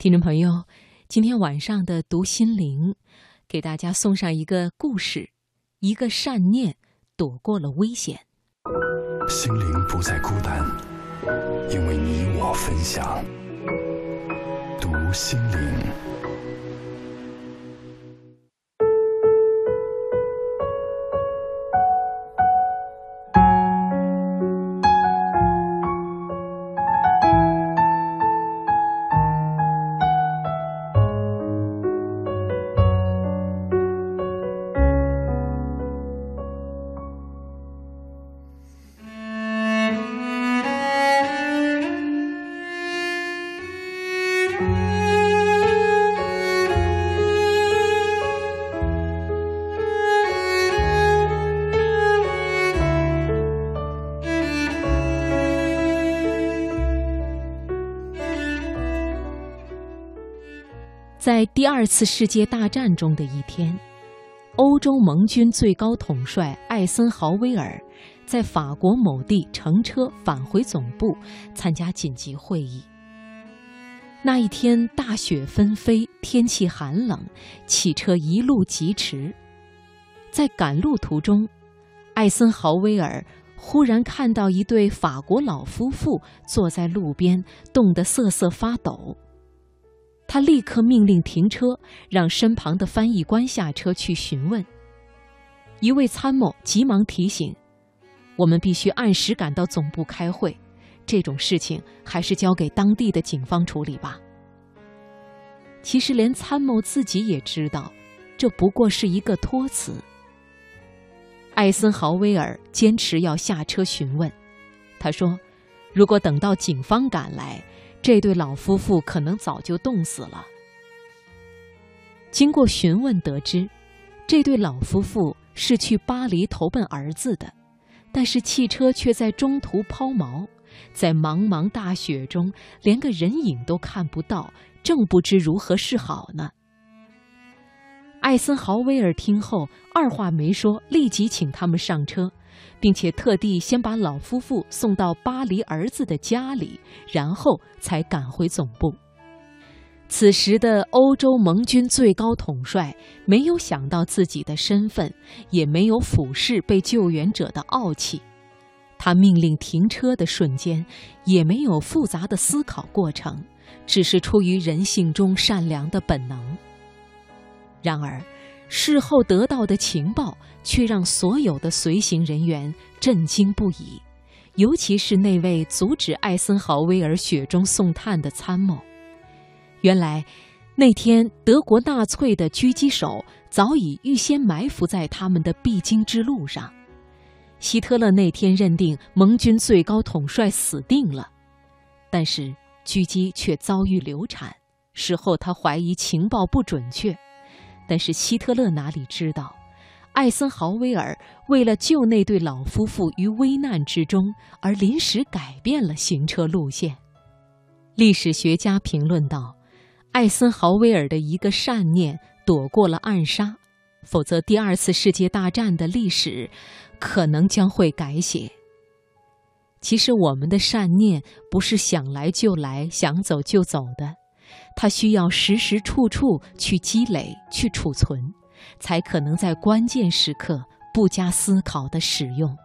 听众朋友，今天晚上的读心灵，给大家送上一个故事：一个善念躲过了危险。心灵不再孤单，因为你我分享。读心灵。在第二次世界大战中的一天，欧洲盟军最高统帅艾森豪威尔在法国某地乘车返回总部参加紧急会议。那一天大雪纷飞，天气寒冷，汽车一路疾驰。在赶路途中，艾森豪威尔忽然看到一对法国老夫妇坐在路边，冻得瑟瑟发抖。他立刻命令停车，让身旁的翻译官下车去询问。一位参谋急忙提醒：“我们必须按时赶到总部开会，这种事情还是交给当地的警方处理吧。”其实，连参谋自己也知道，这不过是一个托词。艾森豪威尔坚持要下车询问，他说：“如果等到警方赶来。”这对老夫妇可能早就冻死了。经过询问得知，这对老夫妇是去巴黎投奔儿子的，但是汽车却在中途抛锚，在茫茫大雪中连个人影都看不到，正不知如何是好呢。艾森豪威尔听后，二话没说，立即请他们上车。并且特地先把老夫妇送到巴黎儿子的家里，然后才赶回总部。此时的欧洲盟军最高统帅没有想到自己的身份，也没有俯视被救援者的傲气。他命令停车的瞬间，也没有复杂的思考过程，只是出于人性中善良的本能。然而。事后得到的情报却让所有的随行人员震惊不已，尤其是那位阻止艾森豪威尔雪中送炭的参谋。原来，那天德国纳粹的狙击手早已预先埋伏在他们的必经之路上。希特勒那天认定盟军最高统帅死定了，但是狙击却遭遇流产。事后他怀疑情报不准确。但是希特勒哪里知道，艾森豪威尔为了救那对老夫妇于危难之中，而临时改变了行车路线。历史学家评论道：“艾森豪威尔的一个善念躲过了暗杀，否则第二次世界大战的历史可能将会改写。”其实，我们的善念不是想来就来、想走就走的。它需要时时处处去积累、去储存，才可能在关键时刻不加思考的使用。